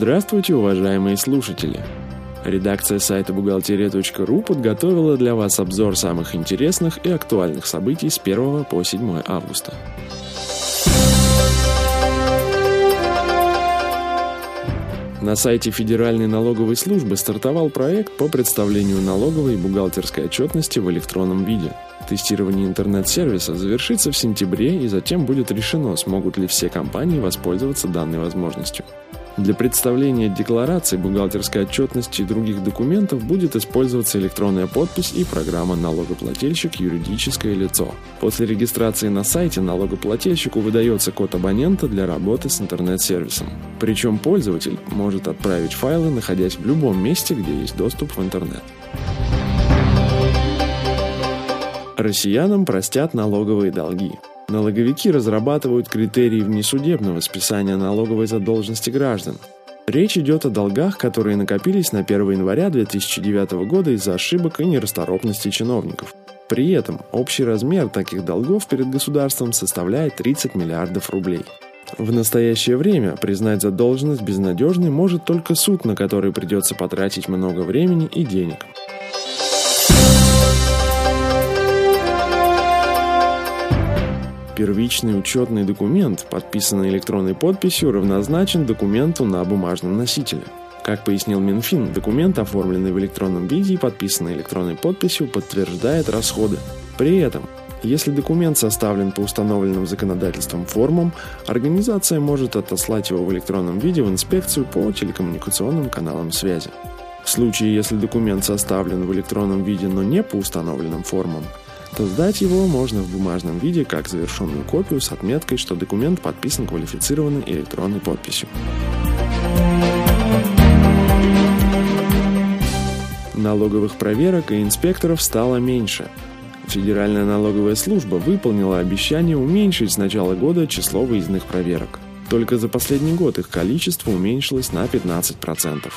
Здравствуйте, уважаемые слушатели! Редакция сайта бухгалтерия.ру подготовила для вас обзор самых интересных и актуальных событий с 1 по 7 августа. На сайте Федеральной налоговой службы стартовал проект по представлению налоговой и бухгалтерской отчетности в электронном виде. Тестирование интернет-сервиса завершится в сентябре и затем будет решено, смогут ли все компании воспользоваться данной возможностью. Для представления деклараций, бухгалтерской отчетности и других документов будет использоваться электронная подпись и программа «Налогоплательщик. Юридическое лицо». После регистрации на сайте налогоплательщику выдается код абонента для работы с интернет-сервисом. Причем пользователь может отправить файлы, находясь в любом месте, где есть доступ в интернет. Россиянам простят налоговые долги. Налоговики разрабатывают критерии внесудебного списания налоговой задолженности граждан. Речь идет о долгах, которые накопились на 1 января 2009 года из-за ошибок и нерасторопности чиновников. При этом общий размер таких долгов перед государством составляет 30 миллиардов рублей. В настоящее время признать задолженность безнадежной может только суд, на который придется потратить много времени и денег. Первичный учетный документ, подписанный электронной подписью, равнозначен документу на бумажном носителе. Как пояснил Минфин, документ, оформленный в электронном виде и подписанный электронной подписью, подтверждает расходы. При этом, если документ составлен по установленным законодательством формам, организация может отослать его в электронном виде в инспекцию по телекоммуникационным каналам связи. В случае, если документ составлен в электронном виде, но не по установленным формам, то сдать его можно в бумажном виде как завершенную копию с отметкой, что документ подписан квалифицированной электронной подписью. Налоговых проверок и инспекторов стало меньше. Федеральная налоговая служба выполнила обещание уменьшить с начала года число выездных проверок. Только за последний год их количество уменьшилось на 15%.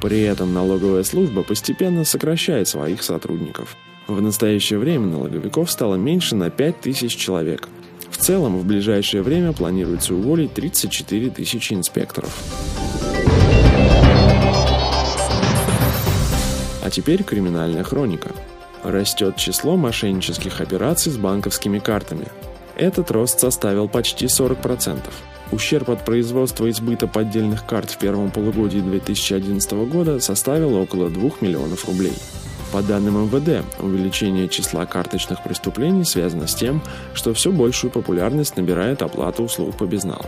При этом налоговая служба постепенно сокращает своих сотрудников – в настоящее время налоговиков стало меньше на 5 тысяч человек. В целом, в ближайшее время планируется уволить 34 тысячи инспекторов. А теперь криминальная хроника. Растет число мошеннических операций с банковскими картами. Этот рост составил почти 40%. Ущерб от производства и сбыта поддельных карт в первом полугодии 2011 года составил около 2 миллионов рублей. По данным МВД, увеличение числа карточных преступлений связано с тем, что все большую популярность набирает оплата услуг по безналу.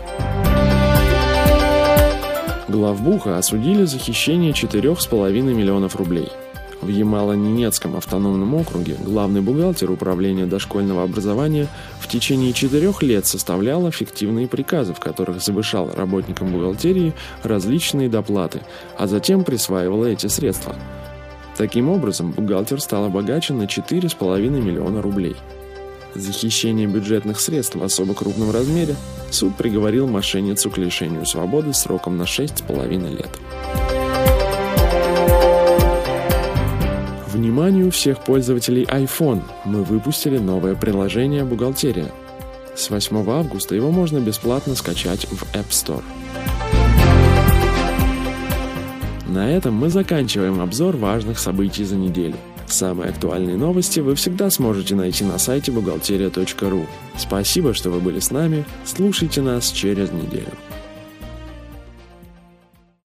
Главбуха осудили за хищение 4,5 миллионов рублей. В Ямало-Ненецком автономном округе главный бухгалтер управления дошкольного образования в течение четырех лет составлял фиктивные приказы, в которых завышал работникам бухгалтерии различные доплаты, а затем присваивал эти средства – Таким образом, бухгалтер стал богаче на 4,5 миллиона рублей. За хищение бюджетных средств в особо крупном размере суд приговорил мошенницу к лишению свободы сроком на 6,5 лет. Вниманию всех пользователей iPhone! Мы выпустили новое приложение «Бухгалтерия». С 8 августа его можно бесплатно скачать в App Store. На этом мы заканчиваем обзор важных событий за неделю. Самые актуальные новости вы всегда сможете найти на сайте бухгалтерия.ру. Спасибо, что вы были с нами. Слушайте нас через неделю.